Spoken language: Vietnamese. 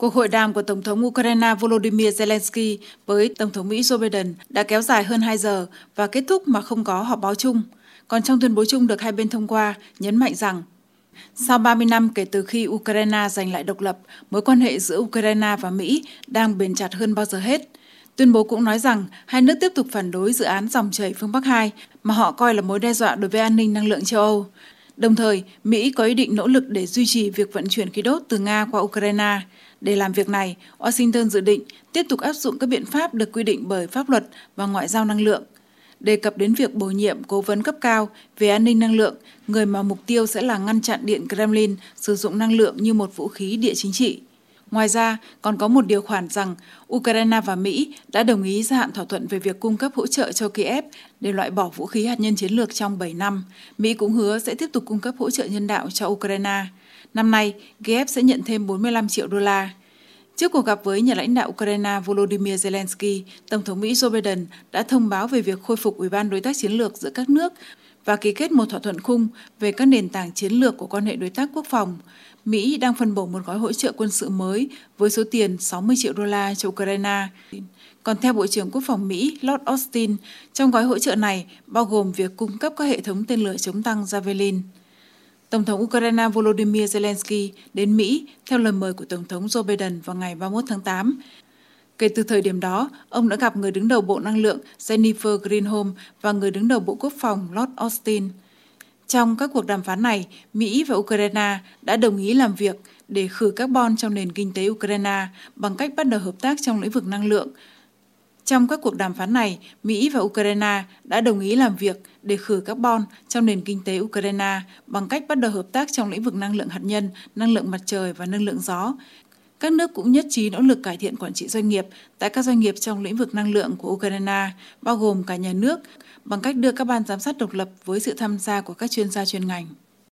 Cuộc hội đàm của Tổng thống Ukraine Volodymyr Zelensky với Tổng thống Mỹ Joe Biden đã kéo dài hơn 2 giờ và kết thúc mà không có họp báo chung. Còn trong tuyên bố chung được hai bên thông qua, nhấn mạnh rằng sau 30 năm kể từ khi Ukraine giành lại độc lập, mối quan hệ giữa Ukraine và Mỹ đang bền chặt hơn bao giờ hết. Tuyên bố cũng nói rằng hai nước tiếp tục phản đối dự án dòng chảy phương Bắc 2 mà họ coi là mối đe dọa đối với an ninh năng lượng châu Âu. Đồng thời, Mỹ có ý định nỗ lực để duy trì việc vận chuyển khí đốt từ Nga qua Ukraine. Để làm việc này, Washington dự định tiếp tục áp dụng các biện pháp được quy định bởi pháp luật và ngoại giao năng lượng. Đề cập đến việc bổ nhiệm cố vấn cấp cao về an ninh năng lượng, người mà mục tiêu sẽ là ngăn chặn Điện Kremlin sử dụng năng lượng như một vũ khí địa chính trị. Ngoài ra, còn có một điều khoản rằng Ukraine và Mỹ đã đồng ý gia hạn thỏa thuận về việc cung cấp hỗ trợ cho Kiev để loại bỏ vũ khí hạt nhân chiến lược trong 7 năm. Mỹ cũng hứa sẽ tiếp tục cung cấp hỗ trợ nhân đạo cho Ukraine. Năm nay, Kiev sẽ nhận thêm 45 triệu đô la. Trước cuộc gặp với nhà lãnh đạo Ukraine Volodymyr Zelensky, Tổng thống Mỹ Joe Biden đã thông báo về việc khôi phục Ủy ban đối tác chiến lược giữa các nước và ký kết một thỏa thuận khung về các nền tảng chiến lược của quan hệ đối tác quốc phòng. Mỹ đang phân bổ một gói hỗ trợ quân sự mới với số tiền 60 triệu đô la cho Ukraine. Còn theo Bộ trưởng Quốc phòng Mỹ Lord Austin, trong gói hỗ trợ này bao gồm việc cung cấp các hệ thống tên lửa chống tăng Javelin. Tổng thống Ukraine Volodymyr Zelensky đến Mỹ theo lời mời của Tổng thống Joe Biden vào ngày 31 tháng 8. Kể từ thời điểm đó, ông đã gặp người đứng đầu Bộ Năng lượng Jennifer Greenholm và người đứng đầu Bộ Quốc phòng Lord Austin. Trong các cuộc đàm phán này, Mỹ và Ukraine đã đồng ý làm việc để khử carbon trong nền kinh tế Ukraine bằng cách bắt đầu hợp tác trong lĩnh vực năng lượng. Trong các cuộc đàm phán này, Mỹ và Ukraine đã đồng ý làm việc để khử carbon trong nền kinh tế Ukraine bằng cách bắt đầu hợp tác trong lĩnh vực năng lượng hạt nhân, năng lượng mặt trời và năng lượng gió. Các nước cũng nhất trí nỗ lực cải thiện quản trị doanh nghiệp tại các doanh nghiệp trong lĩnh vực năng lượng của Ukraine, bao gồm cả nhà nước, bằng cách đưa các ban giám sát độc lập với sự tham gia của các chuyên gia chuyên ngành.